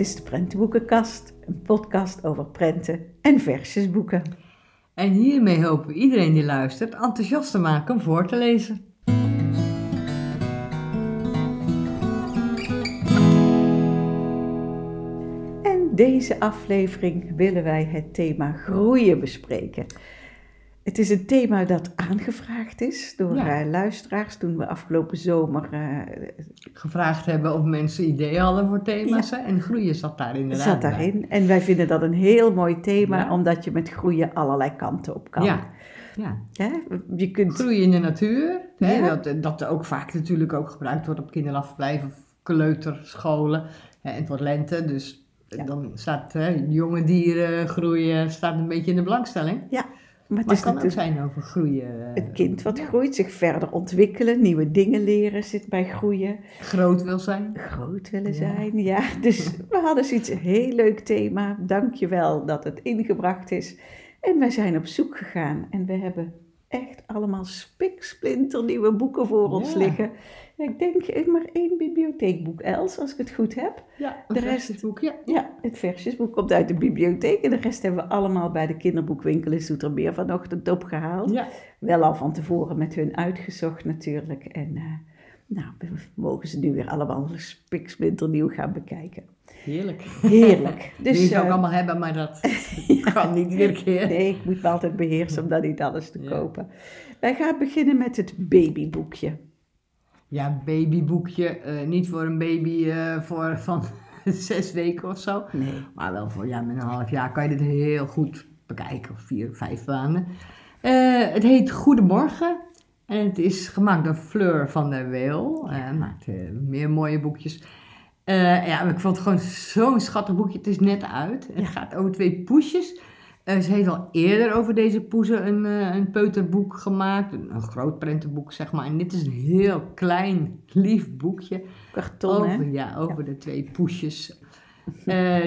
Dit is de Prentenboekenkast, een podcast over prenten en versjesboeken. En hiermee hopen we iedereen die luistert enthousiast te maken om voor te lezen. En deze aflevering willen wij het thema groeien bespreken. Het is een thema dat aangevraagd is door Ja. eh, luisteraars toen we afgelopen zomer. eh, Gevraagd hebben of mensen ideeën hadden voor thema's. hè, En groeien zat daar inderdaad zat daarin. En wij vinden dat een heel mooi thema, Ja. omdat je met groeien allerlei kanten op kan. Ja, ja. Je kunt. Groeien in de natuur. Hè, dat, dat ook vaak natuurlijk ook gebruikt wordt op kinderafverblijven of kleuterscholen. Hè, en het wordt lente, dus dan staat hè, jonge dieren groeien staat een beetje in de belangstelling. Ja, maar het Maar het kan ook zijn over groeien. het kind wat ja, groeit, zich verder ontwikkelen, nieuwe dingen leren zit bij groeien. groot wil zijn. groot willen Ja. zijn. Ja, dus we hadden zoiets, een heel leuk thema. Dank je wel dat het ingebracht is. En wij zijn op zoek gegaan en we hebben echt allemaal spiksplinternieuwe boeken voor ons liggen. Ik denk maar één bibliotheekboek, Els, als ik het goed heb. Ja, De een rest- versjesboek, ja. Ja, het versjesboek komt uit de bibliotheek en de rest hebben we allemaal bij de kinderboekwinkel in Zoetermeer vanochtend opgehaald. Ja, Wel al van tevoren met hun uitgezocht natuurlijk. En eh, nou, we mogen ze nu weer allemaal spiksplinternieuw gaan bekijken. Heerlijk. Heerlijk. Dus, Die zou ik eh, allemaal hebben, maar dat kan niet iedere keer. nee, ik moet me altijd beheersen om dan niet alles te Ja. kopen. Wij gaan beginnen met het babyboekje. Ja, babyboekje. eh, niet voor een baby eh, voor, van zes weken of zo. Nee. Maar wel voor ja, met een half jaar kan je dit heel goed bekijken. Of vier, vijf maanden. Het heet Goedemorgen. En het is gemaakt door Fleur van der Weel. Eh maakt meer mooie boekjes. Eh, ja, ik vond het gewoon zo'n schattig boekje. Het is net uit. Het gaat over twee poesjes. Eh, ze heeft al eerder over deze poezen een, eh, een peuterboek gemaakt. Een, een groot prentenboek, zeg maar. En dit is een heel klein, lief boekje. Karton, hè? Over, ja, over de twee poesjes.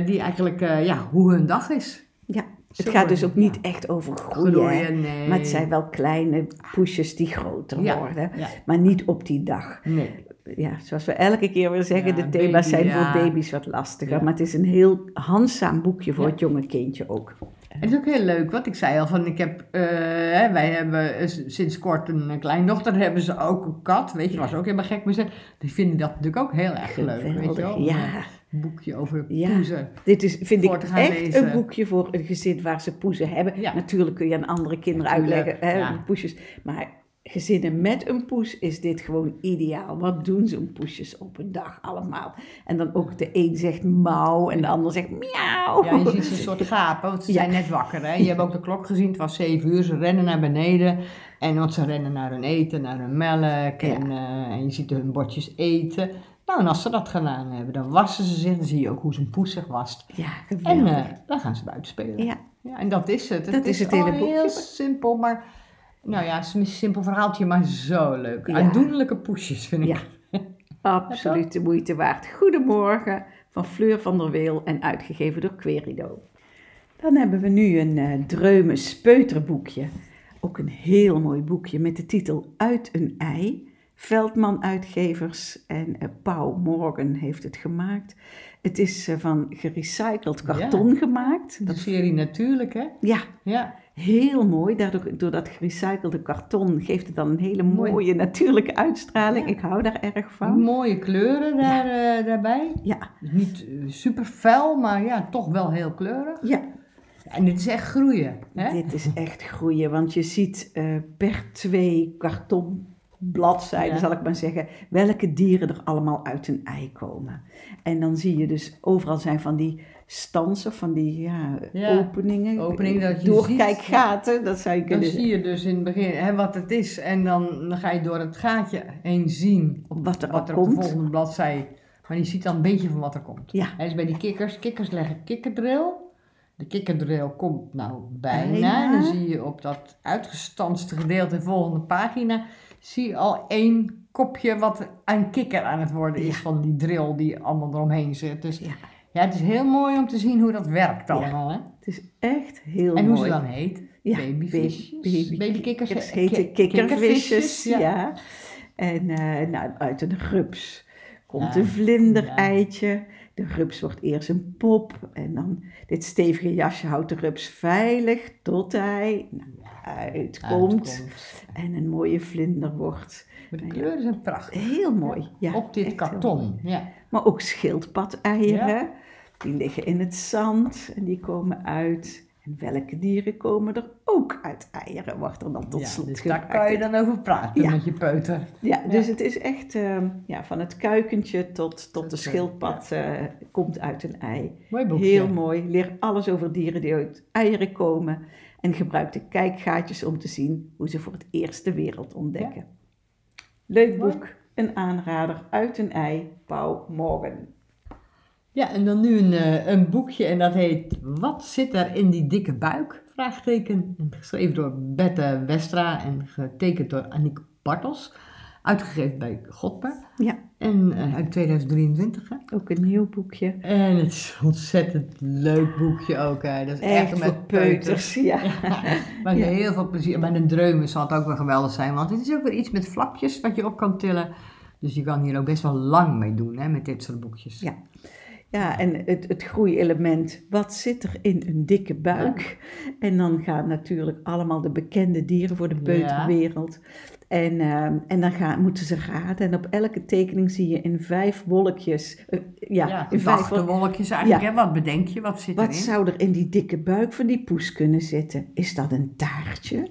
die eigenlijk, ja, hoe hun dag is. Ja. Het gaat dus ook niet echt over groeien, hè? Groeien, nee. Maar het zijn wel kleine poesjes die groter Ja, worden. ja. Maar niet op die dag. Nee. Ja, zoals we elke keer weer zeggen, Ja, de thema's baby, zijn ja. voor baby's wat lastiger. Ja. Maar het is een heel handzaam boekje voor het jonge kindje ook. Het is ook heel leuk, wat ik zei al, van ik heb, eh, wij hebben eh, sinds kort een eh, kleindochter, hebben ze ook een kat, weet je, was ook helemaal gek mee zijn. Die vinden dat natuurlijk ook heel erg leuk, weet je wel. ja. Een boekje over Ja. poezen. Dit is, vind ik echt lezen. een boekje voor een gezin waar ze poezen hebben. Natuurlijk kun je aan andere kinderen Natuurlijk, uitleggen, hè, poesjes. Maar gezinnen met een poes is dit gewoon ideaal. Wat doen zo'n poesjes op een dag allemaal? En dan ook de een zegt mauw en de ander zegt miauw. Ja, je ziet ze een soort gapen, want ze Ja. zijn net wakker. Hè? Je hebt ook de klok gezien, het was zeven uur, ze rennen naar beneden. En want ze rennen naar hun eten, naar hun melk en, eh, en je ziet hun bordjes eten. Nou, en als ze dat gedaan hebben, dan wassen ze zich. Dan zie je ook hoe zo'n poes zich wast. Ja, En geweldig. eh, dan gaan ze buiten spelen. ja. Ja, en dat is het. Dat is het hele boekje. heel simpel, maar... Nou ja, het is een simpel verhaaltje, maar zo leuk. Ja. Aandoenlijke poesjes, vind ik. Ja. Absoluut de moeite waard. Goedemorgen van Fleur van der Weel en uitgegeven door Querido. Dan hebben we nu een eh Dreume Speuterboekje. Ook een heel mooi boekje met de titel Uit een ei. Veldman Uitgevers en eh, Pauw Morgan heeft het gemaakt. Het is eh, van gerecycled karton gemaakt. De serie natuurlijk, hè? Ja, Ja. Heel mooi. Daardoor, door dat gerecyclede karton geeft het dan een hele Mooi. mooie natuurlijke uitstraling. Ja. Ik hou daar erg van. Mooie kleuren daar, eh, daarbij. Ja, Niet eh, super fel, maar ja, toch wel heel kleurig. ja. En dit is echt groeien. Hè? Dit is echt groeien, want je ziet eh, per twee kartonbladzijden, Ja. zal ik maar zeggen, welke dieren er allemaal uit een ei komen. En dan zie je dus overal zijn van die stansen, van die ja, Ja, openingen, openingen dat je doorkijkgaten, dat zou je Dan kunnen zie je dus in het begin hè, wat het is. En dan, dan ga je door het gaatje heen zien Wat er wat er op de volgende bladzij. Maar je ziet dan een beetje van wat er komt. Ja. Hè, dus bij die kikkers, kikkers leggen kikkerdril. De kikkerdril komt nou bijna. Dan zie je op dat uitgestanste gedeelte, de volgende pagina, zie je al één kopje wat een kikker aan het worden is Ja. van die drill die allemaal eromheen zit. Dus Ja, ja, het is heel mooi om te zien hoe dat werkt allemaal. Hè? het is echt heel En mooi. hoe ze dan heet. Ja, Babyvisjes. baby- Babykikkers kikkers he- heten ki- kikkervisjes, ja. ja. En eh, nou, uit een rups komt Ja, een vlindereitje. De rups wordt eerst een pop en dan dit stevige jasje houdt de rups veilig tot hij nou, uitkomt Uitkomt. en een mooie vlinder wordt. Maar de kleuren zijn prachtig. Heel mooi. Ja, Op dit karton. Ja. Maar ook schildpad-eieren, die liggen in het zand en die komen uit. En welke dieren komen er ook uit eieren, wordt er dan tot Ja, slot dus daar kan je dan over praten Ja. met je peuter. Ja, dus het is echt ehm, ja, van het kuikentje tot, tot de eh, schildpad eh, komt uit een ei. Mooi boekje. Heel mooi. Leer alles over dieren die uit eieren komen. En gebruik de kijkgaatjes om te zien hoe ze voor het eerst de wereld ontdekken. Leuk boek, een aanrader uit een ei, Pauw Morgen. Ja, en dan nu een, eh, een boekje en dat heet Wat zit er in die dikke buik? Vraagteken. En geschreven door Bette Westra en getekend door Aniek Bartels. Uitgegeven bij Godper. Ja, En eh, uit 2023. Hè? ook een nieuw boekje. En het is een ontzettend leuk boekje ook. Hè? Dat is echt, Echt met peuters, ja. Maar Ja. heel veel plezier. Bij een dreumen zal het ook wel geweldig zijn. Want het is ook weer iets met flapjes wat je op kan tillen. Dus je kan hier ook best wel lang mee doen hè, met dit soort boekjes. Ja. Ja, en het, het groeielement, wat zit er in een dikke buik? En dan gaan natuurlijk allemaal de bekende dieren voor de peuterwereld. En, ehm, en dan gaan, moeten ze raden. En op elke tekening zie je in vijf wolkjes, eh, ja, Ja, in vijf wolkjes eigenlijk. Ja. Hè? Wat bedenk je? Wat zit Wat erin? zou er in die dikke buik van die poes kunnen zitten? Is dat een taartje?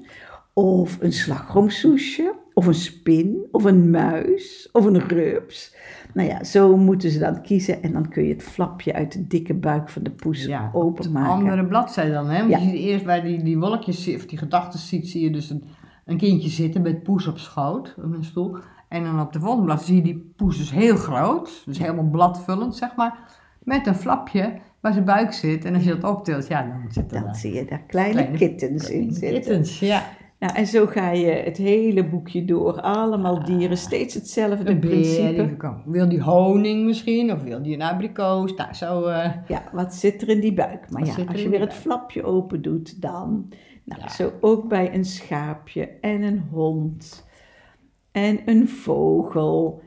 Of een slagroomsoesje? Of een spin? Of een muis? Of een rups? Nou ja, zo moeten ze dan kiezen. En dan kun je het flapje uit de dikke buik van de poes Ja, op openmaken. andere bladzijde dan. Hè? Want Ja. je ziet eerst bij die, die wolkjes, of die gedachten ziet, zie je dus een, een kindje zitten met poes op schoot, op een stoel. En dan op de volgende blad zie je die poes dus heel groot, dus helemaal bladvullend zeg maar, met een flapje waar zijn buik zit. En als je dat optilt, ja, dan zitten Dan daar zie je daar kleine, Kleine- kittens in zitten. kittens. Ja, Nou, en zo ga je het hele boekje door. Allemaal dieren, steeds hetzelfde een principe. wil die honing misschien, of wil die een abrikoos. Nou, zo... eh, Ja, wat zit er in die buik? Maar Wat ja, als je weer het flapje open doet, dan. Nou, Ja. zo ook bij een schaapje en een hond en een vogel.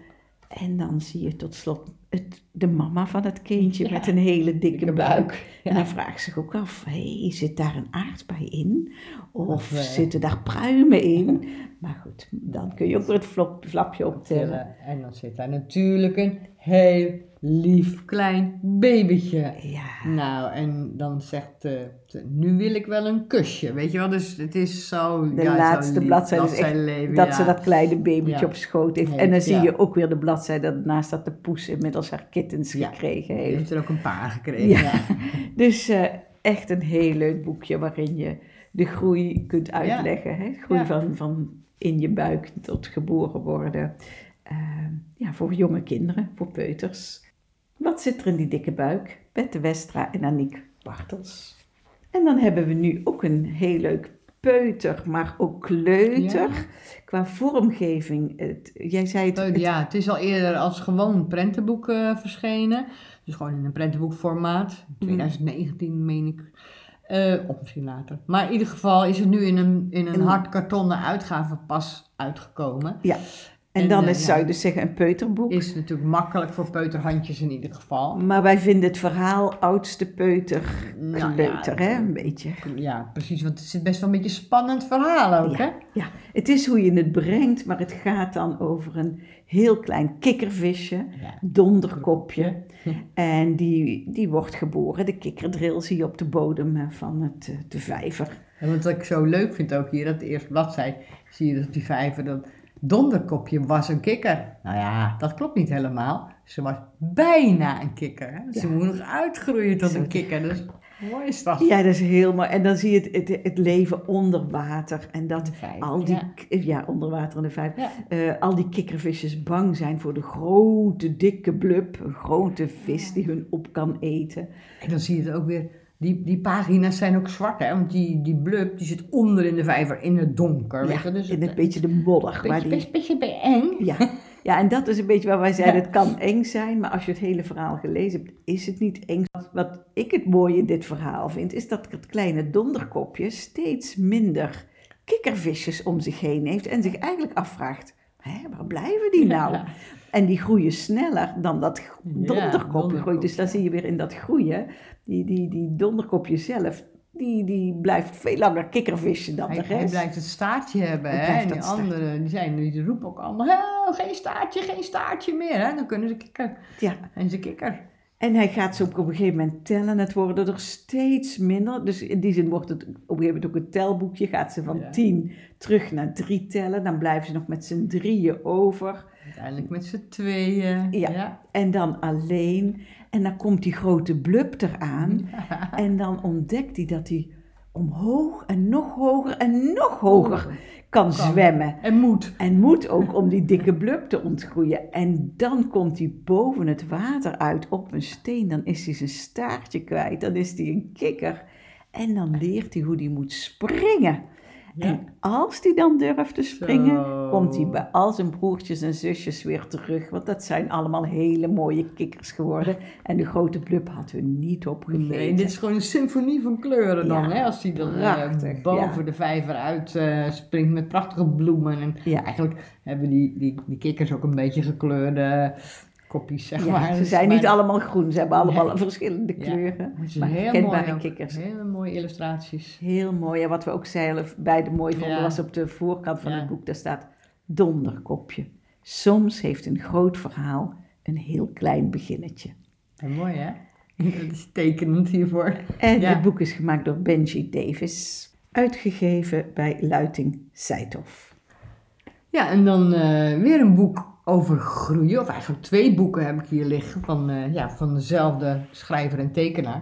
En dan zie je tot slot het, de mama van het kindje Ja, met een hele dikke, dikke buik. buik, ja. En dan vraagt zich ook af, hey, zit daar een aardbei in? Of, Of, eh, zitten daar pruimen in? Maar goed, dan kun je ook weer het flapje optillen. tillen. En dan zit daar natuurlijk een heel lief klein babytje. Ja. Nou, en dan zegt, ze, nu wil ik wel een kusje, weet je wel. Dus het is zo, De ja, laatste bladzijde is dat echt zij leven, dat ja. ze dat kleine babytje Ja. op schoot heeft. Heeft, en dan zie je ook weer de bladzijde daarnaast dat de poes inmiddels haar kittens gekregen heeft. heeft er ook een paar gekregen. Dus eh, echt een heel leuk boekje waarin je de groei kunt uitleggen. Hè? Groei van, van in je buik tot geboren worden. Eh, ja, voor jonge kinderen, voor peuters. Wat zit er in die dikke buik? Bette Westra en Aniek Bartels. En dan hebben we nu ook een heel leuk peuter, maar ook kleuter. Ja. Qua vormgeving. Het, jij zei het, het- Ja, het is al eerder als gewoon prentenboek eh, verschenen. Dus gewoon in een prentenboekformaat. 2019 meen ik. Eh, of misschien later. Maar in ieder geval is het nu in een, in een En- hard kartonnen uitgave pas uitgekomen. ja. En, En, dan eh, is, ja. zou je dus zeggen een peuterboek. Is natuurlijk makkelijk voor peuterhandjes in ieder geval. Maar wij vinden het verhaal oudste peuter Nou, kleuter, ja, hè, een beetje. Ja, precies, want het is best wel een beetje een spannend verhaal ook, hè? Ja, het is hoe je het brengt, maar het gaat dan over een heel klein kikkervisje, Ja. donderkopje. En die, die wordt geboren. De kikkerdril zie je op de bodem eh, van het, eh, de vijver. En wat ik zo leuk vind ook hier, dat de eerste bladzijde, zie je dat die vijver, dat donderkopje was een kikker. Nou ja, dat klopt niet helemaal. Ze was bijna een kikker. Hè? Ze Ja. moet nog uitgroeien tot een kikker. Dus mooi is dat. Ja, dat is heel mooi. En dan zie je het, het, het leven onder water. En dat al die, ja. ja, onder water in de. Ja. Eh, al die kikkervisjes bang zijn voor de grote, dikke blub. Een grote vis die hun op kan eten. En dan zie je het ook weer, die, die pagina's zijn ook zwart, hè? Want die, die blub, die zit onder in de vijver, in het donker. weet je? Dus in het, het beetje de modder. waar beetje, die, beetje, beetje eng. ja. ja, en dat is een beetje waar wij zeiden, Ja. het kan eng zijn. Maar als je het hele verhaal gelezen hebt, is het niet eng. Wat, ik het mooie in dit verhaal vind, is dat het kleine donderkopje steeds minder kikkervisjes om zich heen heeft. En zich eigenlijk afvraagt, hè, waar blijven die nou? Ja. En die groeien sneller dan dat Ja, donderkopje groeit. Dus dan ja. zie je weer in dat groeien, die, die, die donderkopje zelf, die, die blijft veel langer kikkervissen dan Hij, de hij rest. blijft het staartje hebben. Hij Hè? En die anderen die, zijn, die roepen ook allemaal: "Hé, geen staartje, geen staartje meer. Hè? Dan kunnen ze kikker. Ja. En ze kikker. En hij gaat ze op een gegeven moment tellen. Het worden er steeds minder. Dus in die zin wordt het op een gegeven moment ook een telboekje. Gaat ze van Ja. tien terug naar drie tellen. Dan blijven ze nog met z'n drieën over. Uiteindelijk met z'n tweeën. Ja. En dan alleen. En dan komt die grote blub eraan. En dan ontdekt hij dat hij omhoog en nog hoger en nog hoger kan zwemmen. En moed. En moet ook om die dikke blub te ontgroeien. En dan komt hij boven het water uit op een steen. Dan is hij zijn staartje kwijt. Dan is hij een kikker. En dan leert hij hoe hij moet springen. Ja. En als hij dan durft te springen, Zo. komt hij bij al zijn broertjes en zusjes weer terug. Want dat zijn allemaal hele mooie kikkers geworden. En de grote blub had hun niet opgegeten. Nee, dit is gewoon een symfonie van kleuren dan, Ja, hè? Als hij dan eh, boven ja. de vijver uit eh, springt met prachtige bloemen. En Ja. eigenlijk hebben die, die, die kikkers ook een beetje gekleurde kopjes, zeg Ja, maar. ze Dus zijn niet allemaal groen, ze hebben allemaal Nee. verschillende kleuren. Maar heel herkenbare mooi kikkers. Hele mooie illustraties. Heel mooi. En wat we ook zeiden, beide mooi vonden, Ja. was op de voorkant van het boek, daar staat donderkopje. Soms heeft een groot verhaal een heel klein beginnetje. En mooi, hè? Dat is tekenend hiervoor. En het boek is gemaakt door Benji Davis, uitgegeven bij Luiting Seithof. Ja, en dan eh, weer een boek over groeien. Of eigenlijk twee boeken heb ik hier liggen van, eh, ja, van dezelfde schrijver en tekenaar.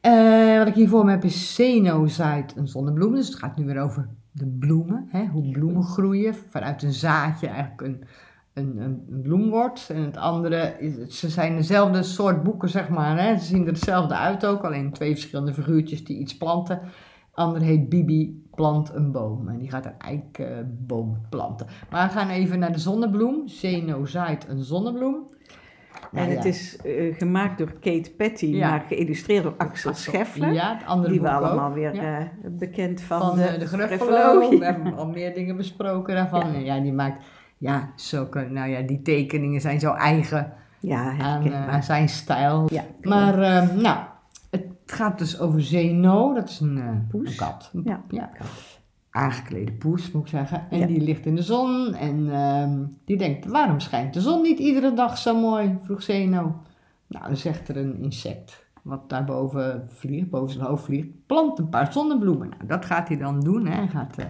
Eh, wat ik hier voor me heb is Seno zaait een zonnebloem. Dus het gaat nu weer over de bloemen. Hè? Hoe bloemen groeien. Vanuit een zaadje eigenlijk een, een, een, bloem wordt. En het andere, is, ze zijn dezelfde soort boeken zeg maar. Hè? Ze zien er hetzelfde uit ook. Alleen twee verschillende figuurtjes die iets planten. Andere heet Bibi plant een boom. En die gaat een eikenboom planten. Maar we gaan even naar de zonnebloem. Zeno zaait een zonnebloem. Nou en ja, het is eh, gemaakt door Kate Petty, Ja. maar geïllustreerd door Axel Scheffler. Ja, het andere die we ook. allemaal weer Ja. eh, bekend van, van, de, eh, de Gruffalo. We hebben al meer dingen besproken daarvan. Ja. Die maakt, ja, zulke, nou ja, die tekeningen zijn zo eigen Ja, aan, zijn stijl. Maar, nou, het gaat dus over Zeno, dat is een, eh, Poes. een kat. Ja. ja. Aangeklede poes, moet ik zeggen. En Ja. die ligt in de zon en ehm, die denkt, waarom schijnt de zon niet iedere dag zo mooi? Vroeg Zeno. Nou, dan zegt er een insect wat daarboven vliegt, boven zijn hoofd vliegt, plant een paar zonnebloemen. Nou, dat gaat hij dan doen. Hè. Hij gaat eh,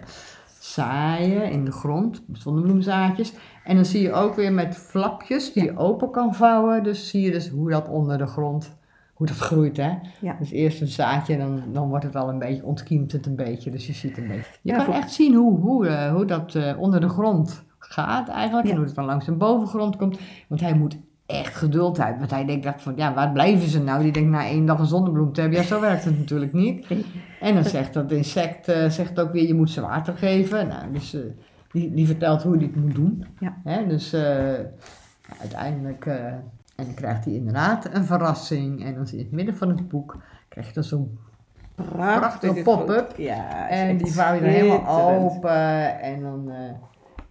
zaaien in de grond, zonnebloemzaadjes. En dan zie je ook weer met flapjes die je open kan vouwen. Dus zie je dus hoe dat onder de grond, hoe dat groeit. Hè. Ja. Dus eerst een zaadje, dan, dan wordt het al een beetje, ontkiemt het een beetje. Dus je ziet een beetje. Je Ja, kan voor- echt zien hoe, hoe, eh, hoe dat eh, onder de grond gaat eigenlijk. Ja. En hoe het dan langs de bovengrond komt. Want hij moet echt geduld hebben. Want hij denkt dat van, ja, waar blijven ze nou? Die denkt na één dag een zonnebloem te hebben. Ja, zo werkt het natuurlijk niet. En dan zegt dat insect eh, zegt ook weer, je moet ze water geven. Nou, dus die, die vertelt hoe hij het moet doen. Ja. Hè, dus uiteindelijk... en dan krijgt hij inderdaad een verrassing. En dan zie je in het midden van het boek... krijg je dan zo'n prachtige pop-up. Ja, is En die vouw je dan helemaal open. En dan eh,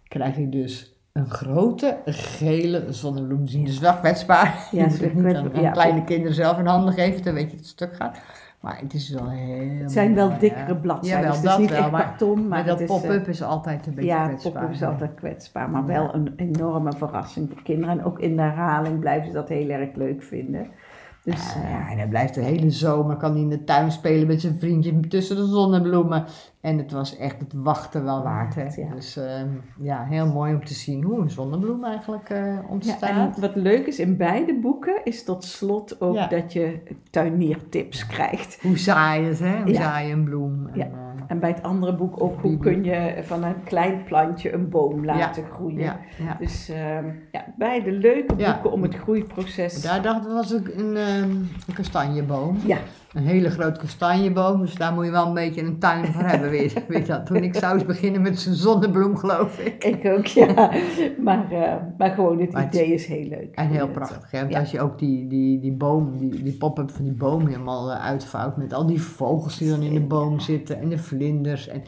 krijg je dus een grote gele zonnebloem. Die zijn dus wel kwetsbaar. Ja, je moet het niet aan, aan ja. kleine kinderen zelf in handen geven. Dan weet je dat het stuk gaat. Maar het is wel heel Het zijn wel mooi, dikkere bladzijden, dus het is dat niet wel, echt maar, karton, maar, dat is, pop-up eh, is altijd een beetje ja, kwetsbaar. pop-up is altijd kwetsbaar, maar Ja. wel een enorme verrassing voor kinderen. En ook in de herhaling blijven ze dat heel erg leuk vinden. Dus Ja, ja, en hij blijft de hele zomer, kan hij in de tuin spelen met zijn vriendje tussen de zonnebloemen. En het was echt het wachten wel waard. Hè? Ja. Dus ehm, ja, heel mooi om te zien hoe een zonnebloem eigenlijk ja, ontstaat. wat leuk is in beide boeken is tot slot ook Ja. dat je tuiniertips krijgt. Hoe zaaien ze, hè? Hoe Ja. zaaien een bloem. En, eh, En bij het andere boek ook hoe kun je van een klein plantje een boom laten groeien. Dus ehm, ja, beide leuke boeken om het groeiproces. Daar dacht ik, was ook een, ehm, een kastanjeboom. Ja, Een hele grote kastanjeboom, dus daar moet je wel een beetje een tuin voor hebben. Weet, weet dat? Toen ik zou eens beginnen met zijn zonnebloem, geloof ik. ik ook, ja. Maar, eh, maar gewoon het Maar het- idee is heel leuk. En heel prachtig, hè? Want Ja. als je ook die, die, die boom, die, die pop-up van die boom helemaal eh, uitvouwt met al die vogels die dan in de boom zitten en de vlinders. En,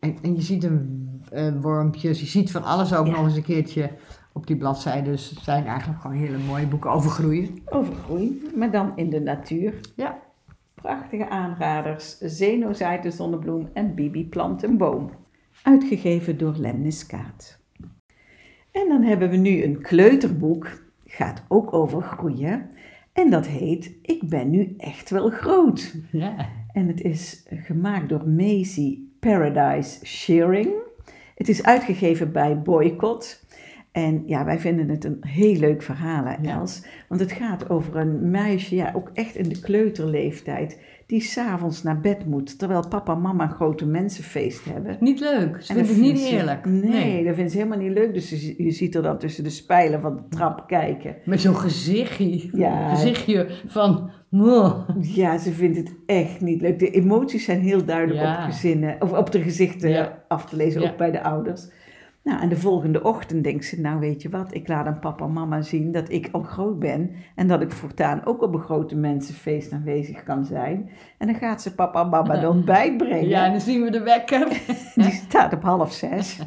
en, en je ziet een eh, wormpjes, je ziet van alles ook Ja. nog eens een keertje op die bladzijden zijn eigenlijk gewoon hele mooie boeken over groeien. Over groei, maar dan in de natuur. Ja. Prachtige aanraders, Zenozaait de zonnebloem en Bibi plant een boom. Uitgegeven door Lemnis Kaat. En dan hebben we nu een kleuterboek, gaat ook over groeien. En dat heet Ik ben nu echt wel groot. Ja. En het is gemaakt door Maisie Paradise Shearing. Het is uitgegeven bij Boycott. En ja, wij vinden het een heel leuk verhaal, hè, Ja. Els. Want het gaat over een meisje, ja, ook echt in de kleuterleeftijd, die s'avonds naar bed moet, terwijl papa en mama een grote mensenfeest hebben. Niet leuk. Ze vinden het niet vindt eerlijk. Nee, dat vindt ze helemaal niet leuk. Dus je, je ziet er dan tussen de spijlen van de trap kijken. Met zo'n gezichtje, Ja. gezichtje van... Ja, ze vindt het echt niet leuk. De emoties zijn heel duidelijk Ja. op, gezinnen, of op de gezichten Ja. af te lezen, ook bij de ouders. Nou, en de volgende ochtend denkt ze, nou weet je wat, ik laat aan papa en mama zien dat ik al groot ben en dat ik voortaan ook op een grote mensenfeest aanwezig kan zijn. En dan gaat ze papa en mama dan bijbrengen. Ja, en dan zien we de wekker. Die staat op half zes.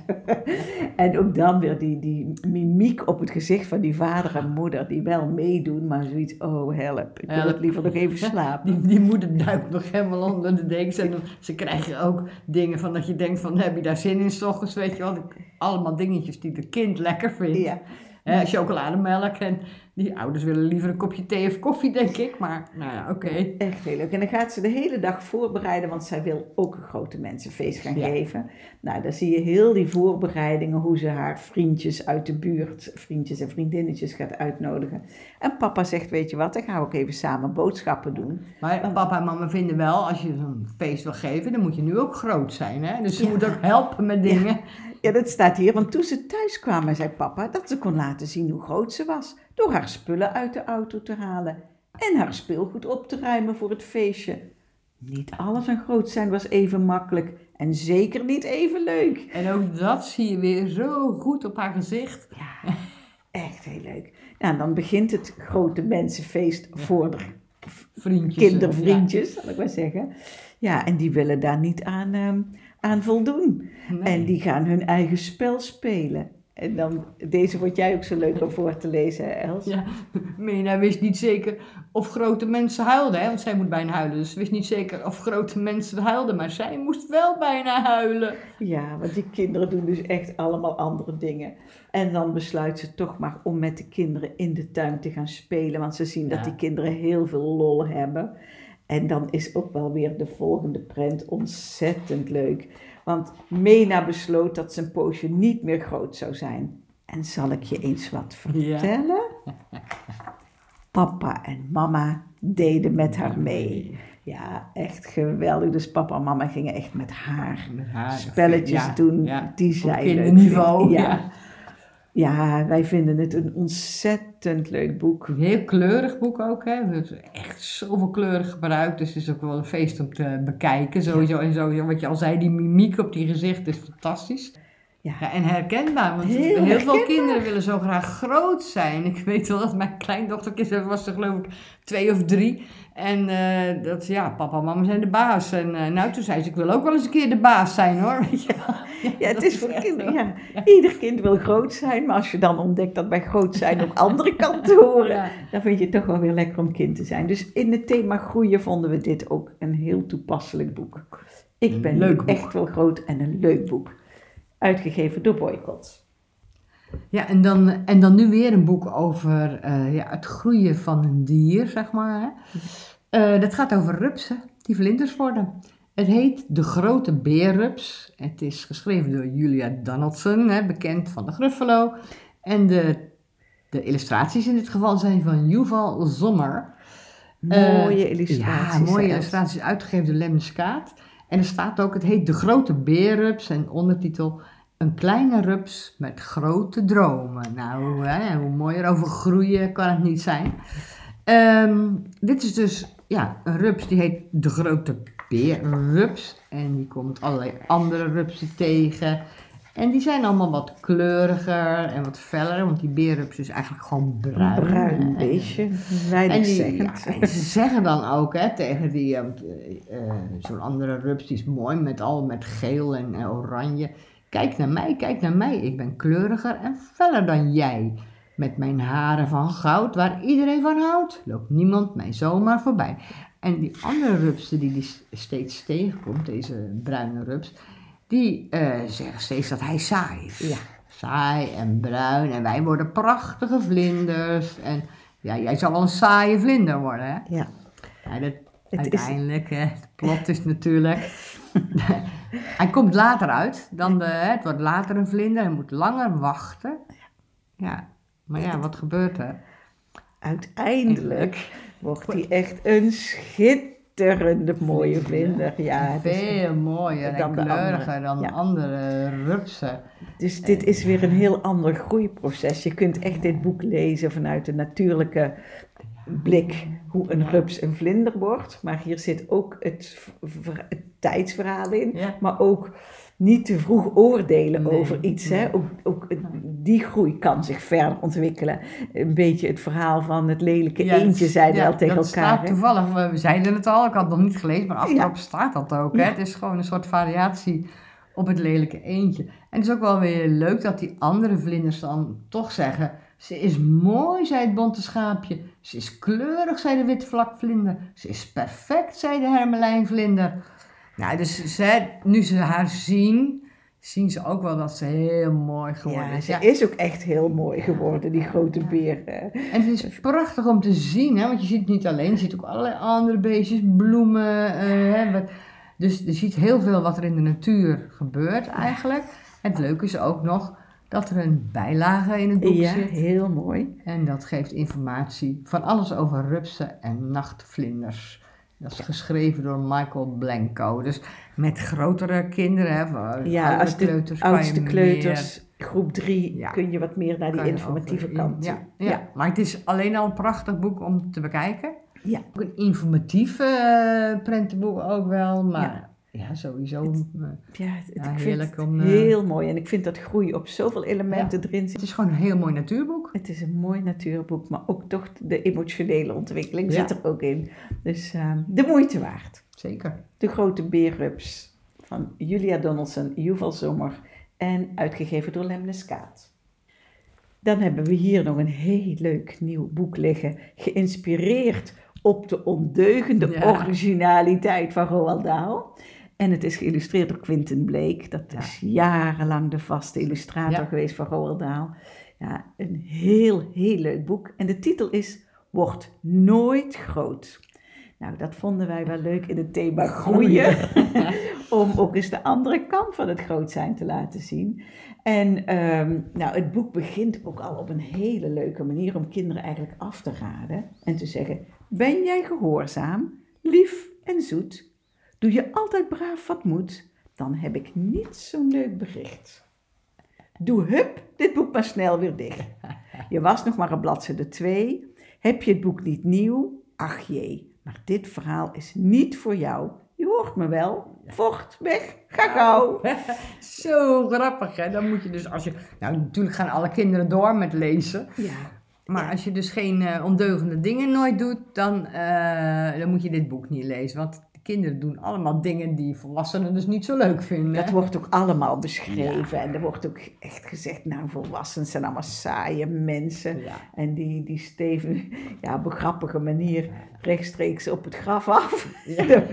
en ook dan weer die, die mimiek op het gezicht van die vader en moeder, die wel meedoen, maar zoiets, oh help, ik wil het liever nog even slapen. Die, die moeder duikt nog helemaal onder de dekens. En ze krijgen ook dingen van dat je denkt van, heb je daar zin in s ochtends, weet je wel. Allemaal dingetjes die het kind lekker vindt. Ja. Chocolademelk en die ouders willen liever een kopje thee of koffie, denk ik. Maar nou ja, oké. Echt heel leuk. En dan gaat ze de hele dag voorbereiden, want zij wil ook een grote mensenfeest gaan Ja. geven. Nou, dan zie je heel die voorbereidingen, hoe ze haar vriendjes uit de buurt, vriendjes en vriendinnetjes gaat uitnodigen. En papa zegt, weet je wat, dan gaan we ook even samen boodschappen doen. Maar papa en mama vinden wel, als je zo'n feest wil geven, dan moet je nu ook groot zijn. Hè? Dus ze Ja. moet ook helpen met dingen. Ja, dat staat hier, want toen ze thuis kwamen, zei papa dat ze kon laten zien hoe groot ze was. Door haar spullen uit de auto te halen en haar speelgoed op te ruimen voor het feestje. Niet alles aan groot zijn was even makkelijk en zeker niet even leuk. En ook dat zie je weer zo goed op haar gezicht. Ja, echt heel leuk. Nou, dan begint het grote mensenfeest voor de Vriendjes. kindervriendjes, zal ik maar zeggen. Ja, en die willen daar niet aan, ehm, aan voldoen. Nee. En die gaan hun eigen spel spelen. En dan, deze wordt jij ook zo leuk om voor te lezen, hè, Els? Ja, Mina wist niet zeker of grote mensen huilden, hè? want zij moet bijna huilen. Dus ze wist niet zeker of grote mensen huilden, maar zij moest wel bijna huilen. Ja, want die kinderen doen dus echt allemaal andere dingen. En dan besluit ze toch maar om met de kinderen in de tuin te gaan spelen. Want ze zien Ja. dat die kinderen heel veel lol hebben. En dan is ook wel weer de volgende prent ontzettend leuk. Want Mena besloot dat zijn poosje niet meer groot zou zijn. En zal ik je eens wat vertellen? Papa en mama deden met haar mee. Ja, echt geweldig. Dus papa en mama gingen echt met haar Met haar spelletjes ja, doen ja. die Op zij leuk kinderniveau, vinden. ja. Ja. ja, wij vinden het een ontzettend leuk boek. Een heel kleurig boek ook, hè. We hebben echt zoveel kleuren gebruikt, dus het is ook wel een feest om te bekijken. Sowieso, en sowieso, wat je al zei, die mimiek op die gezicht is fantastisch. Ja. Ja, en herkenbaar, want Heel heel, veel kinderen willen zo graag groot zijn. Ik weet wel dat mijn kleindochtertje was er geloof ik twee of drie. En eh, dat, ja, papa en mama zijn de baas. En eh, nou, toen zei ze, ik wil ook wel eens een keer de baas zijn hoor. Weet je wel. Ja, het is voor kinderen. Ja. Ieder kind wil groot zijn, maar als je dan ontdekt dat bij groot zijn ook andere kanten horen, Ja. dan vind je het toch wel weer lekker om kind te zijn. Dus in het thema groeien vonden we dit ook een heel toepasselijk boek. Ik ben leuk echt wel groot en een leuk boek. Uitgegeven door Boycott. Ja, en dan, en dan nu weer een boek over eh, ja, het groeien van een dier, zeg maar. Hè. Eh, dat gaat over rupsen die vlinders worden. Het heet De Grote Beerrups. Het is geschreven door Julia Donaldson, hè, bekend van de Gruffalo. En de, de illustraties in dit geval zijn van Yuval Sommer. Mooie Eh, illustraties. Ja, mooie illustraties uitgegeven door Lemniskaat. En er staat ook, het heet De Grote Beerrups en ondertitel Een kleine rups met grote dromen. Nou, hè, hoe mooier over groeien kan het niet zijn. Ehm, dit is dus ja, een rups die heet De Grote Beerrups. En die komt allerlei andere rupsen tegen. En die zijn allemaal wat kleuriger en wat feller, want die beerrups is eigenlijk gewoon bruin. Een bruin beestje, weinig ja, en ze zeggen dan ook hè, tegen die, eh, eh, zo'n andere rups, die is mooi met al met geel en oranje. Kijk naar mij, kijk naar mij. Ik ben kleuriger en feller dan jij. Met mijn haren van goud, waar iedereen van houdt, loopt niemand mij zomaar voorbij. En die andere rupsen die die steeds tegenkomt, deze bruine rups, die uh, zeggen steeds dat hij saai is. Ja. Saai en bruin en wij worden prachtige vlinders. En ja, jij zal wel een saaie vlinder worden, hè? Ja. ja dat, uiteindelijk, hè, het plot is natuurlijk... hij komt later uit dan de, het wordt later een vlinder, hij moet langer wachten. Ja, maar ja, wat gebeurt er? Uiteindelijk wordt hij echt een schitterende mooie vlinder. Ja, Veel mooier en kleuriger dan ja. andere rupsen. Dus dit is weer een heel ander groeiproces. Je kunt echt dit boek lezen vanuit de natuurlijke blik hoe een rups een vlinder wordt. Maar hier zit ook het, het tijdsverhaal in. Maar ook niet te vroeg oordelen over iets. Hè? Ook, ook die groei kan zich verder ontwikkelen. Een beetje het verhaal van het lelijke eentje zeiden ja, al tegen dat elkaar. Staat toevallig, we zeiden het al, ik had het nog niet gelezen, maar achterop staat dat ook. Hè? Het is gewoon een soort variatie op het lelijke eentje. En het is ook wel weer leuk dat die andere vlinders dan toch zeggen... Ze is mooi, zei het bonte schaapje. Ze is kleurig, zei de witvlakvlinder. Ze is perfect, zei de hermelijnvlinder. Nou, dus ze, nu ze haar zien, zien ze ook wel dat ze heel mooi geworden is. Ja, ze is ook echt heel mooi geworden, die grote beer. En het is prachtig om te zien, hè, want je ziet het niet alleen. Je ziet ook allerlei andere beestjes, bloemen. Uh, hè, dus je ziet heel veel wat er in de natuur gebeurt eigenlijk. Het leuke is ook nog dat er een bijlage in het boek ja, zit. heel mooi. En dat geeft informatie van alles over rupsen en nachtvlinders. Dat is geschreven door Michael Blanco. Dus met grotere kinderen, hè, ja, als de kleuters, oudste kleuters, groep 3, kun je wat meer naar die informatieve kant. Ja, ja, ja, maar het is alleen al een prachtig boek om te bekijken. Ja. Ook een informatief uh, prentenboek ook wel, maar ja, sowieso. Het, eh, ja, het, ja, ik heerlijk om, uh, heel mooi. En ik vind dat groei op zoveel elementen erin zit. Het is gewoon een heel mooi natuurboek. Het is een mooi natuurboek, maar ook toch de emotionele ontwikkeling zit er ook in. Dus uh, de moeite waard. Zeker. De grote beerrups van Julia Donaldson, Yuval Zomer en uitgegeven door Lemneskaat. Dan hebben we hier nog een heel leuk nieuw boek liggen, geïnspireerd op de ondeugende originaliteit van Roald Dahl. En het is geïllustreerd door Quinten Blake. Dat is jarenlang de vaste illustrator geweest van Roald Dahl. Ja, een heel, heel leuk boek. En de titel is Wordt nooit groot. Nou, dat vonden wij wel leuk in het thema groeien. om ook eens de andere kant van het groot zijn te laten zien. En ehm, nou, het boek begint ook al op een hele leuke manier om kinderen eigenlijk af te raden. En te zeggen, ben jij gehoorzaam, lief en zoet? Doe je altijd braaf wat moet, dan heb ik niet zo'n leuk bericht. Doe hup dit boek maar snel weer dicht. Je was nog maar op bladzijde 2. Heb je het boek niet nieuw? Ach jee, maar dit verhaal is niet voor jou. Je hoort me wel. Vocht, weg, ga gauw. Zo grappig, hè? Dan moet je dus als je... Nou, natuurlijk gaan alle kinderen door met lezen. Ja. Maar als je dus geen uh, ondeugende dingen nooit doet, dan, uh, dan moet je dit boek niet lezen. Want kinderen doen allemaal dingen die volwassenen dus niet zo leuk vinden. Dat wordt ook allemaal beschreven. En er wordt ook echt gezegd, nou, volwassenen zijn allemaal saaie mensen. En die, die steven ja, op een grappige manier rechtstreeks op het graf af. Ja.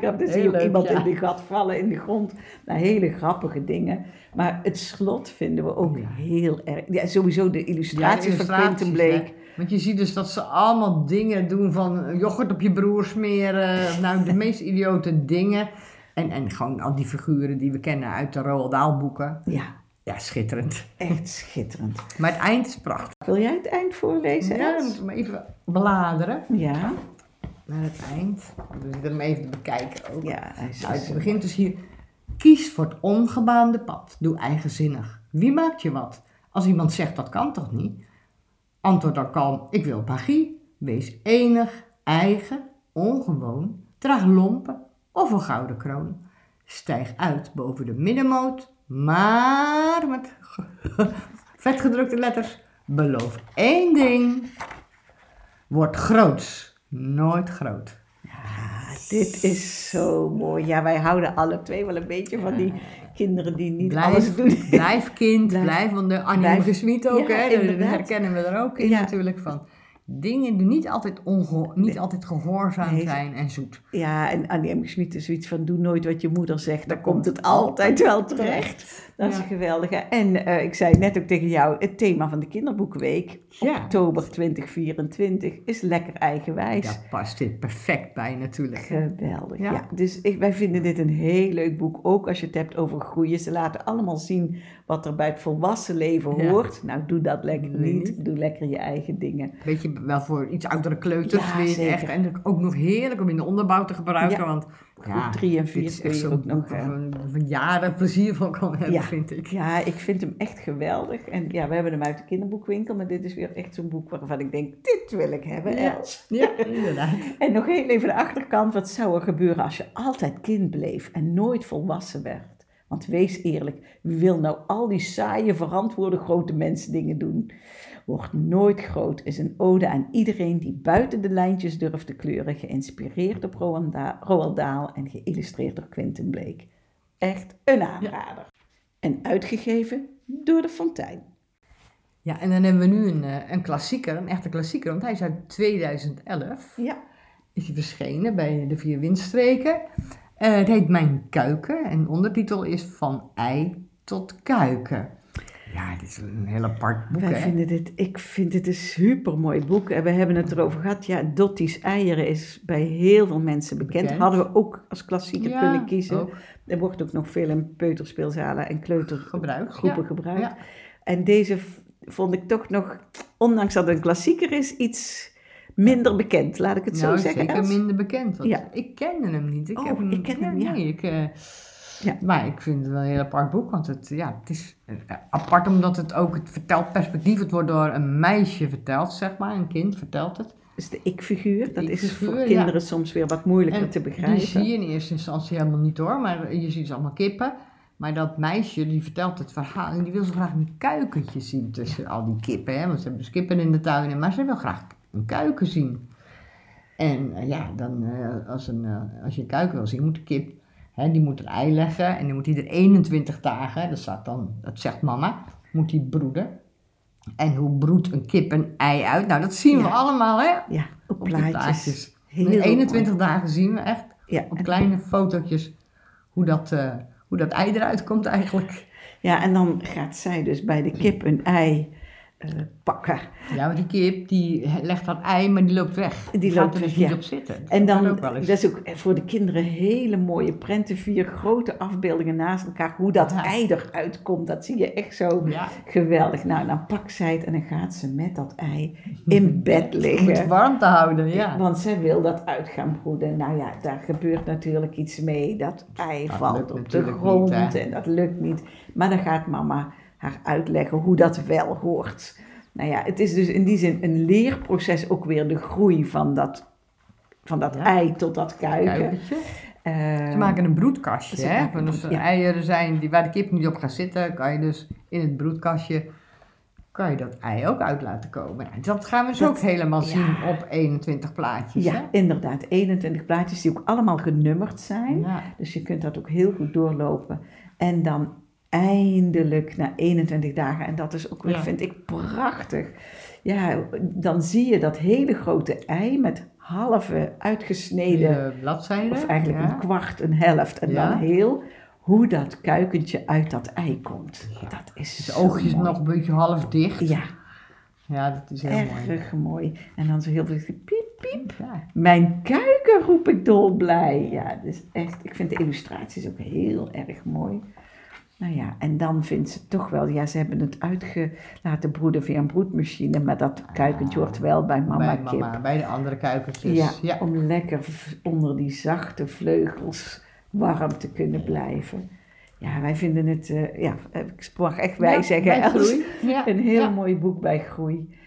dan zie je ook iemand in de gat vallen in de grond. Nou, hele grappige dingen. Maar het slot vinden we ook heel erg... Ja, sowieso de illustraties, van Quentin Blake... Want je ziet dus dat ze allemaal dingen doen van yoghurt op je broer smeren. Nou, de meest idiote dingen. En, en gewoon al die figuren die we kennen uit de Roald Dahl boeken. Ja. Ja, schitterend. Echt schitterend. Maar het eind is prachtig. Wil jij het eind voorlezen? Ja, dan moeten we even bladeren. Ja. Naar het eind. Dus ik hem even bekijken ook. Ja, hij nou, het begint dus hier. Kies voor het ongebaande pad. Doe eigenzinnig. Wie maakt je wat? Als iemand zegt dat kan toch niet? Antwoord dan kalm, ik wil magie. Wees enig, eigen, ongewoon. Draag lompen of een gouden kroon. Stijg uit boven de middenmoot, maar met vetgedrukte letters. Beloof één ding. Word groots, nooit groot. Dit is zo mooi. Ja, wij houden alle twee wel een beetje van die kinderen die niet Blijf, alles doen. blijf kind, Blijf- blijf, want de Annie Gesmied ook, Ja, hè, inderdaad. herkennen we er ook in Ja. natuurlijk van. Dingen die niet altijd, niet altijd gehoorzaam Nee. zijn en zoet. Ja, en Annie M. Schmid is zoiets van, doe nooit wat je moeder zegt, dan komt het altijd wel terecht. Dat is Ja. een geweldige. En eh, ik zei net ook tegen jou, het thema van de kinderboekenweek, Ja. oktober 2024, is lekker eigenwijs. Daar past dit perfect bij natuurlijk. Geweldig, ja. Ja. Dus ik, wij vinden dit een heel leuk boek, ook als je het hebt over groeien. Ze laten allemaal zien wat er bij het volwassen leven Ja. hoort. Nou, doe dat lekker Nee, niet. Doe lekker je eigen dingen. Weet je, wel voor iets oudere kleuters Ja, zeker. echt. En ook nog heerlijk om in de onderbouw te gebruiken. Ja. Want Groep drie en vier kun je ook nog, van jaren plezier van kan hebben, Ja. vind ik. Ja, ik vind hem echt geweldig. En ja, we hebben hem uit de kinderboekwinkel, maar dit is weer echt zo'n boek waarvan ik denk, dit wil ik hebben, Ja. Els. Ja, inderdaad. En nog heel even de achterkant, wat zou er gebeuren als je altijd kind bleef en nooit volwassen werd? Want wees eerlijk, wie wil nou al die saaie, verantwoorde grote mensen dingen doen? Wordt nooit groot is een ode aan iedereen die buiten de lijntjes durft te kleuren, geïnspireerd Roald Da- Roald Dahl en geïllustreerd door Quentin Blake. Echt een aanrader. En uitgegeven door de Fontein. Ja, en dan hebben we nu een, eh, een klassieker, een echte klassieker, want hij is uit 2011. Ja, Is hij verschenen bij de Vier Windstreken. Eh, het heet Mijn Kuiken en de ondertitel is Van Ei tot Kuiken. Ja, dit is een heel apart boek, Wij hè? vinden dit, ik vind dit een supermooi boek. En we hebben het erover gehad. Ja, Dottie's eieren is bij heel veel mensen bekend. Bekend. Hadden we ook als klassieker Ja, kunnen kiezen. ook. Er wordt ook nog veel in peuterspeelzalen en kleutergroepen Gebruikt, ja. gebruikt. Ja. En deze vond ik toch nog, ondanks dat het een klassieker is, iets minder bekend. Laat ik het nou, zo zeggen. zeker minder bekend. Want Ja. Ik kende hem niet. Ik Oh, heb hem, ik ken hem, ja. Nee, ik, eh, Ja. Maar ik vind het wel een heel apart boek. Want het, ja, het is eh, apart omdat het ook het vertelt perspectief. Het wordt door een meisje verteld, zeg maar. Een kind vertelt het. Dus de ik-figuur, dat is voor ja. kinderen soms weer wat moeilijker En te begrijpen. Die zie je in eerste instantie helemaal niet hoor, maar je ziet ze allemaal kippen. Maar dat meisje die vertelt het verhaal en die wil zo graag een kuikentje zien tussen al die kippen. Hè? Want ze hebben dus kippen in de tuin, maar ze wil graag een kuiken zien. En eh, ja, dan, eh, als, een, eh, als je een kuiken wil zien, moet de kip, hè, die moet een ei leggen en die moet ieder 21 dagen, dat, staat dan, dat zegt mama, moet die broeden. En hoe broedt een kip een ei uit? Nou, dat zien we allemaal hè, Ja, op op de plaatjes. In mooi. 21 dagen zien we echt Ja, op kleine fotootjes hoe dat, hoe dat ei eruit komt eigenlijk. Ja, en dan gaat zij dus bij de kip een ei eh, pakken. Ja, maar die kip die legt dat ei, maar die loopt weg. Die gaat loopt er dus weg, niet op zitten. Dat En dan, dat is ook voor de kinderen hele mooie prenten, vier grote afbeeldingen naast elkaar. Hoe dat Ja. ei eruit komt, dat zie je echt zo Ja, geweldig. Nou, dan pakt zij het en dan gaat ze met dat ei in bed om het liggen. warm te houden, ja. Want zij wil dat uit gaan broeden. Nou ja, daar gebeurt natuurlijk iets mee. Dat ei Dat valt op de grond niet, en dat lukt niet. Maar dan gaat mama haar uitleggen hoe dat wel hoort. Nou ja, het is dus in die zin een leerproces, ook weer de groei van dat, van dat Ja. ei tot dat kuiken. Eh, Ze maken een broedkastje, hè. een ja. eieren zijn die, waar de kip niet op gaat zitten, kan je dus in het broedkastje kan je dat ei ook uit laten komen. Nou, dat gaan we dus Dat- ook helemaal ja. zien op 21 plaatjes, ja, hè. inderdaad. 21 plaatjes die ook allemaal genummerd zijn. Ja. Dus je kunt dat ook heel goed doorlopen. En dan eindelijk na 21 dagen, en dat is ook weer, Ja. vind ik, prachtig. Ja, dan zie je dat hele grote ei met halve uitgesneden, bladzijden. of eigenlijk ja. een kwart, een helft en Ja. dan heel, hoe dat kuikentje uit dat ei komt. Dat is oogjes mooi. nog een beetje half dicht. Ja, Ja, dat is heel mooi. erg mooi. En dan zo heel veel piep, piep. Mijn kuiken roep ik dolblij. Ja, is echt, ik vind de illustraties ook heel erg mooi. Nou ja, en dan vindt ze toch wel, ja, ze hebben het uitge laten broeden via een broedmachine, maar dat kuikentje hoort wel bij mama bij kip. mama, bij de andere kuikertjes. Ja, ja. om lekker onder die zachte vleugels warm te kunnen blijven. Ja, wij vinden het, eh, ja, ik mag echt wij Ja, zeggen, bij Els, Groei. Ja, een heel mooi boek bij Groei.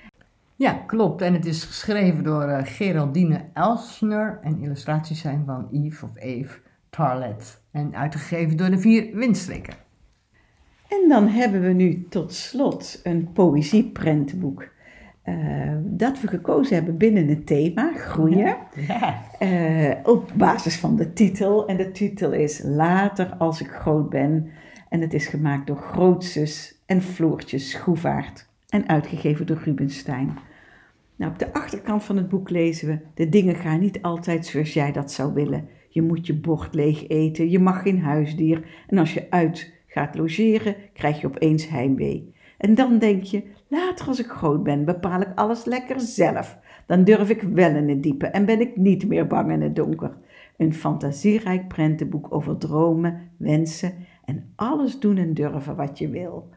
Ja, klopt. En het is geschreven door eh, Geraldine Elsner en illustraties zijn van Yves of Eve Tarlet. En uitgegeven door de vier windstreken. En dan hebben we nu tot slot een poëzieprentenboek. eh, dat we gekozen hebben binnen het thema groeien. Ja. Eh, op basis van de titel. En de titel is Later als ik groot ben. En het is gemaakt door Grootzus en Floortje Schroevaert. En uitgegeven door Rubenstein. Nou, op de achterkant van het boek lezen we: De dingen gaan niet altijd zoals jij dat zou willen. Je moet je bord leeg eten, je mag geen huisdier. En als je uit gaat logeren, krijg je opeens heimwee. En dan denk je: later als ik groot ben, bepaal ik alles lekker zelf. Dan durf ik wel in het diepe en ben ik niet meer bang in het donker. Een fantasierijk prentenboek over dromen, wensen en alles doen en durven wat je wil.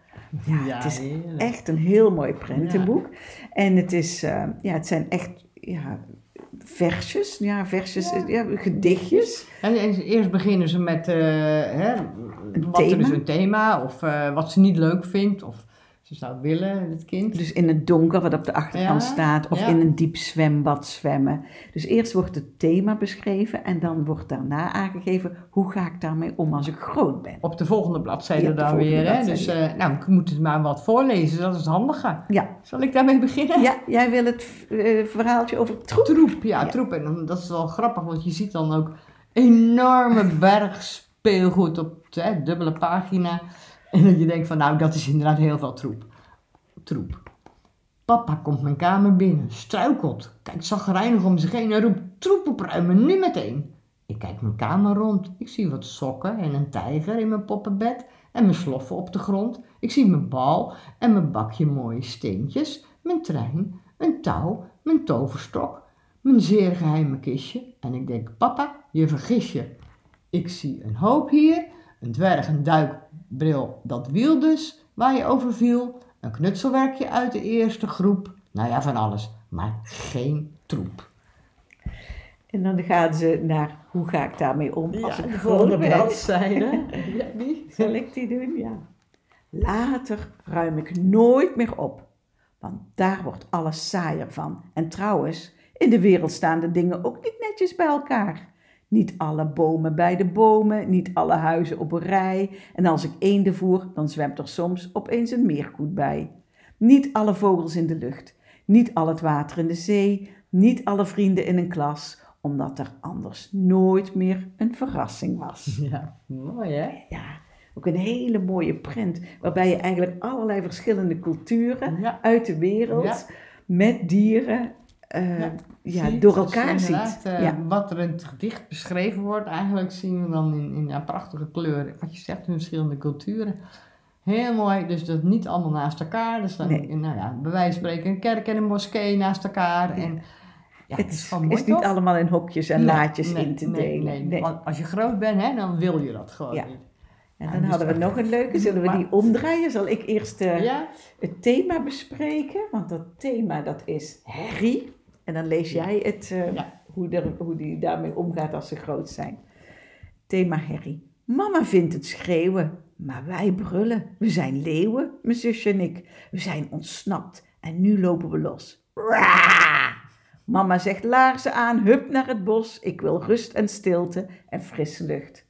Ja, het is heerlijk. echt een heel mooi prentenboek. En het, is, eh, ja, het zijn echt ja, versjes, ja, versjes, Ja. ja. gedichtjes. En, en eerst beginnen ze met eh, hè, wat er thema. is een thema of eh, wat ze niet leuk vindt of ze zou willen, het kind. Dus in het donker, wat op de achterkant Ja, staat, of ja. in een diep zwembad zwemmen. Dus eerst wordt het thema beschreven en dan wordt daarna aangegeven hoe ga ik daarmee om als ik groot ben. Op de volgende bladzijde Ja, dan weer. Hè? Dus eh, nou, ik moet het maar wat voorlezen, dat is het handige. Ja, Zal ik daarmee beginnen? ja jij wil het eh, verhaaltje over troep. Troep, ja, Ja. troep. En dat is wel grappig, want je ziet dan ook enorme berg speelgoed op hè, dubbele pagina. En dat je denkt van, nou, dat is inderdaad heel veel troep. Troep. Papa komt mijn kamer binnen, struikelt, kijkt zagrijnig om zich heen en roept troep opruimen, nu meteen. Ik kijk mijn kamer rond. Ik zie wat sokken en een tijger in mijn poppenbed en mijn sloffen op de grond. Ik zie mijn bal en mijn bakje mooie steentjes, mijn trein, een touw, mijn toverstok, mijn zeer geheime kistje. En ik denk, papa, je vergis je. Ik zie een hoop hier, een dwerg, een duikbril, dat wiel dus, waar je over viel, een knutselwerkje uit de eerste groep. Nou ja, van alles, maar geen troep. En dan gaan ze naar hoe ga ik daarmee om als ik de groot volgende ben. bladzijde. Ja, die. Zal ik die doen? Ja. Later ruim ik nooit meer op, want daar wordt alles saaier van. En trouwens, in de wereld staan de dingen ook niet netjes bij elkaar. Niet alle bomen bij de bomen, niet alle huizen op een rij. En als ik eenden voer, dan zwemt er soms opeens een meerkoet bij. Niet alle vogels in de lucht, niet al het water in de zee, niet alle vrienden in een klas, omdat er anders nooit meer een verrassing was. Ja, mooi hè? Ja, ook een hele mooie print, waarbij je eigenlijk allerlei verschillende culturen Ja. uit de wereld Ja. met dieren eh, Ja, door dus elkaar ziet. eh, ja. Wat er in het gedicht beschreven wordt, eigenlijk zien we dan in, in ja, prachtige kleuren. Wat je zegt, in verschillende culturen. Heel mooi, dus dat niet allemaal naast elkaar. Dus dan, Nee. nou ja, bij wijze van spreken, een kerk en een moskee naast elkaar. En, ja, het is, gewoon mooi, is niet toch? allemaal in hokjes en Nee, laadjes nee, in te delen. Nee, Nee. Want Als je groot bent, hè, dan wil je dat gewoon Ja. niet. En Ja, dan dus hadden we nog een leuke. Zullen we die omdraaien? Zal ik eerst eh, Ja? het thema bespreken? Want dat thema dat is herrie. En dan lees jij het, eh, Ja. hoe, er, hoe die daarmee omgaat als ze groot zijn. Thema herrie. Mama vindt het schreeuwen, maar wij brullen. We zijn leeuwen, mijn zusje en ik. We zijn ontsnapt en nu lopen we los. Raah! Mama zegt laarzen aan, hup naar het bos. Ik wil rust en stilte en frisse lucht.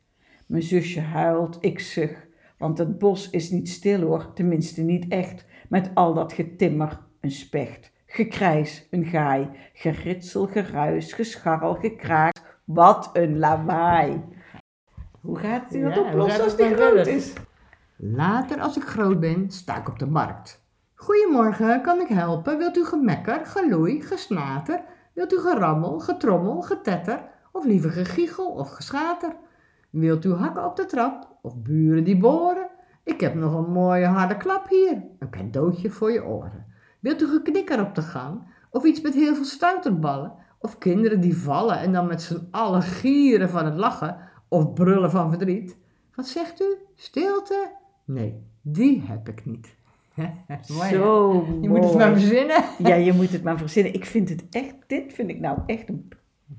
Mijn zusje huilt, ik zucht. Want het bos is niet stil hoor, tenminste niet echt. Met al dat getimmer, een specht. Gekrijs, een gaai. Geritsel, geruis, gescharrel, gekraak. Wat een lawaai. Hoe gaat hij dat Ja, oplossen als die groot is? Later, als ik groot ben, sta ik op de markt. Goedemorgen, kan ik helpen? Wilt u gemekker, geloei, gesnater? Wilt u gerammel, getrommel, getetter? Of liever gegiegel of geschater? Wilt u hakken op de trap? Of buren die boren? Ik heb nog een mooie harde klap hier. Een cadeautje voor je oren. Wilt u geknikker op de gang? Of iets met heel veel stuiterballen? Of kinderen die vallen en dan met z'n allen gieren van het lachen? Of brullen van verdriet? Wat zegt u? Stilte? Nee, die heb ik niet. Zo Je moet het maar verzinnen. Ja, je moet het maar verzinnen. Ik vind het echt, dit vind ik nou echt een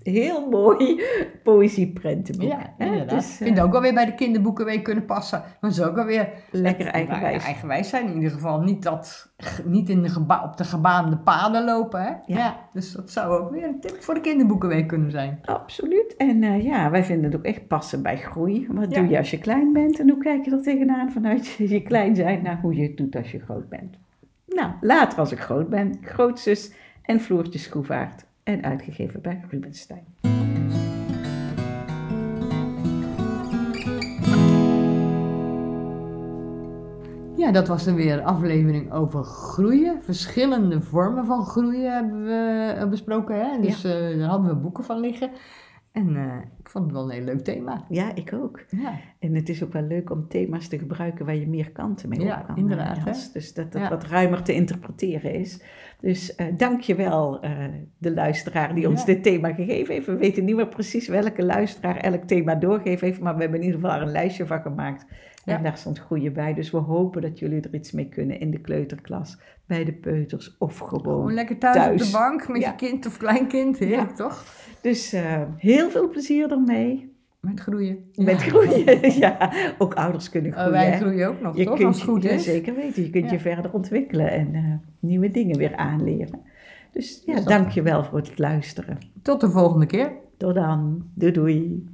heel mooi poëzieprentenboek. Ja, inderdaad. Het is, Ik eh, vind het ook wel weer bij de kinderboekenweek kunnen passen. Maar ze ook wel weer lekker het- eigenwijs. eigenwijs zijn in ieder geval. Niet, dat, niet in de geba- op de gebaande paden lopen. Hè? Ja. dus dat zou ook weer een tip voor de kinderboekenweek kunnen zijn. Absoluut. En eh, ja, wij vinden het ook echt passen bij groei. Wat Ja. doe je als je klein bent en hoe kijk je er tegenaan vanuit je klein zijn naar hoe je het doet als je groot bent? Nou, later als ik groot ben, grootzus en Floortje Schroevaert en uitgegeven bij Rubenstein. Ja, dat was dan weer een aflevering over groeien. Verschillende vormen van groeien hebben we eh, besproken. Hè? Dus eh, daar hadden we boeken van liggen. En eh, ik vond het wel een heel leuk thema. Ja, ik ook. Ja, En het is ook wel leuk om thema's te gebruiken waar je meer kanten mee Ja, op kan. inderdaad, eh, hè? Dus dat dat Ja. wat ruimer te interpreteren is. Dus eh dank je wel, de luisteraar die ons Ja. dit thema gegeven heeft. We weten niet meer precies welke luisteraar elk thema doorgegeven heeft, maar we hebben in ieder geval er een lijstje van gemaakt. En daar stond groeien bij. Dus we hopen dat jullie er iets mee kunnen in de kleuterklas, bij de peuters of gewoon. gewoon lekker thuis, op de bank met Ja. je kind of kleinkind. Heerlijk, toch? Dus eh, heel veel plezier ermee. Met groeien. Met groeien. ja, ook ouders kunnen Oh, groeien. wij groeien ook nog, Je toch? kunt Als het goed is. zeker weten. Je kunt je verder ontwikkelen en eh, nieuwe dingen weer aanleren. Dus ja, Dus dat- dank je wel voor het luisteren. Tot de volgende keer. Tot dan. Doei doei.